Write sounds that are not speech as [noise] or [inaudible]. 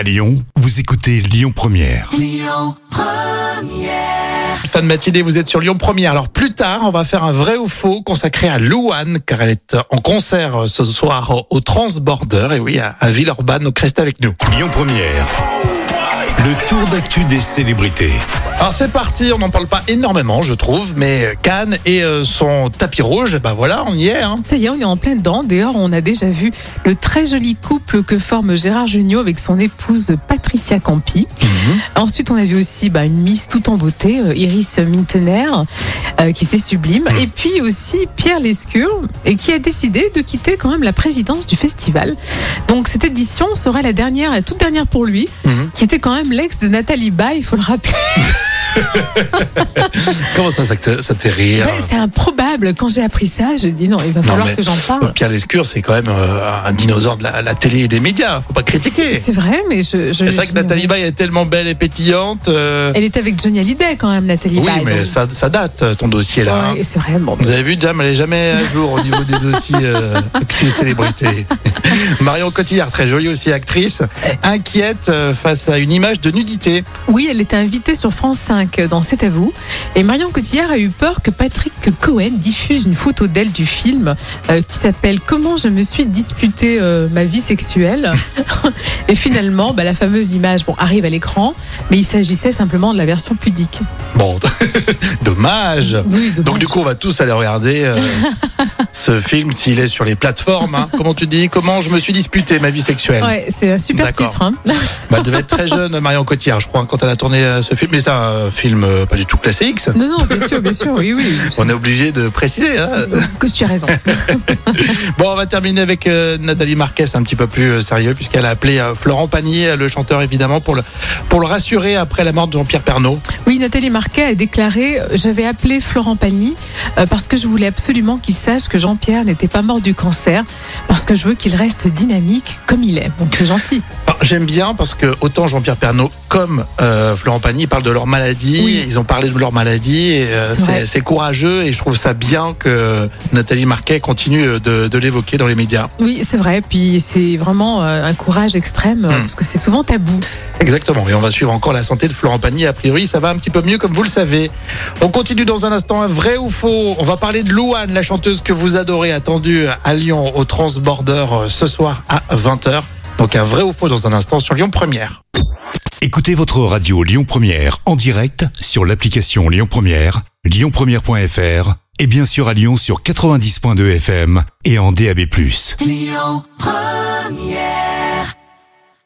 À Lyon, vous écoutez Lyon Première. Fin de matinée, vous êtes sur Lyon Première. Alors plus tard, on va faire un vrai ou faux consacré à Louane, car elle est en concert ce soir au Transborder, et oui, à Villeurbanne. Donc restez avec nous. Lyon Première. Le tour d'actu des célébrités. Alors c'est parti, on n'en parle pas énormément, je trouve, mais Cannes et euh, son tapis rouge, ben voilà, on y est. Hein. Ça y est, on est en plein dedans. D'ailleurs, on a déjà vu le très joli couple que forme Gérard Jugnot avec son épouse Patricia Campi. Ensuite, on a vu aussi bah, une Miss tout en beauté, euh, Iris Mintener, euh, qui était sublime. Et puis aussi Pierre Lescure, et qui a décidé de quitter quand même la présidence du festival. Donc cette édition serait la dernière, la toute dernière pour lui, Mhm. qui était quand même l'ex de Nathalie Baye, il faut le rappeler. [laughs] [laughs] Comment ça, ça te, ça te fait rire Ouais, c'est improbable. Quand j'ai appris ça, j'ai dit non, il va Non, falloir que j'en parle. Pierre Lescure, c'est quand même euh, un dinosaure de la, la télé et des médias, faut pas critiquer. C'est vrai, mais je. je C'est vrai que Nathalie Baye est tellement belle et pétillante. euh, Elle est avec Johnny Hallyday quand même, Nathalie Oui, Baye, mais donc- ça, ça date, ton dossier là. hein. Ouais, c'est vrai. Bon, Vous avez vu, Jam, elle est jamais à jour au niveau des [laughs] dossiers euh, actus célébrités. [laughs] Marion Cotillard, très jolie aussi actrice, inquiète euh, face à une image de nudité. Oui, elle était invitée sur France 5 dans C'est à vous. Et Marion Cotillard a eu peur que Patrick Cohen diffuse une photo d'elle du film euh, qui s'appelle Comment je me suis disputé euh, ma vie sexuelle. [laughs] et finalement, bah, la fameuse image bon, arrive à l'écran, mais il s'agissait simplement de la version pudique. Bon, [laughs] dommage. Oui, dommage. Donc du coup, on va tous aller regarder euh, [laughs] ce film s'il est sur les plateformes. hein. Comment tu dis? Comment je me suis disputé ma vie sexuelle? Ouais, c'est un super titre. hein. bah, Elle devait être très jeune, Marion Cotillard, je crois, quand elle a tourné euh, ce film. Mais c'est un film euh, pas du tout classé X. non, non, bien sûr, bien sûr, oui, oui. On est obligé de préciser. Hein Que tu as raison. [laughs] Bon, on va terminer avec euh, Nathalie Marquez, un petit peu plus sérieux, puisqu'elle a appelé euh, Florent Pagny, le chanteur évidemment, pour le, pour le rassurer après la mort de Jean-Pierre Pernaud. Oui, Nathalie Marquet a déclaré euh, J'avais appelé Florent Pagny euh, parce que je voulais absolument qu'il sache que Jean-Pierre n'était pas mort du cancer, parce que je veux qu'il reste dynamique comme il est. Donc c'est gentil. J'aime bien parce que autant Jean-Pierre Pernaud comme euh, Florent Pagny parlent de leur maladie, Oui. ils ont parlé de leur maladie, euh, C'est courageux et je trouve ça bien que Nathalie Marquet continue euh, de, de l'évoquer dans les médias. Oui, c'est vrai. Puis c'est vraiment euh, un courage extrême, Hmm. parce que c'est souvent tabou. Exactement, et on va suivre encore la santé de Florent Pagny. A priori, ça va un petit peu mieux, comme vous le savez. On continue dans un instant, un vrai ou faux? On va parler de Louane, la chanteuse que vous adorez, attendue à Lyon, au Transborder, ce soir à 20h. Donc un vrai ou faux dans un instant sur Lyon Première. Écoutez votre radio Lyon Première en direct sur l'application Lyon Première, lyonpremière.fr et bien sûr à Lyon sur 90.2 FM et en DAB+.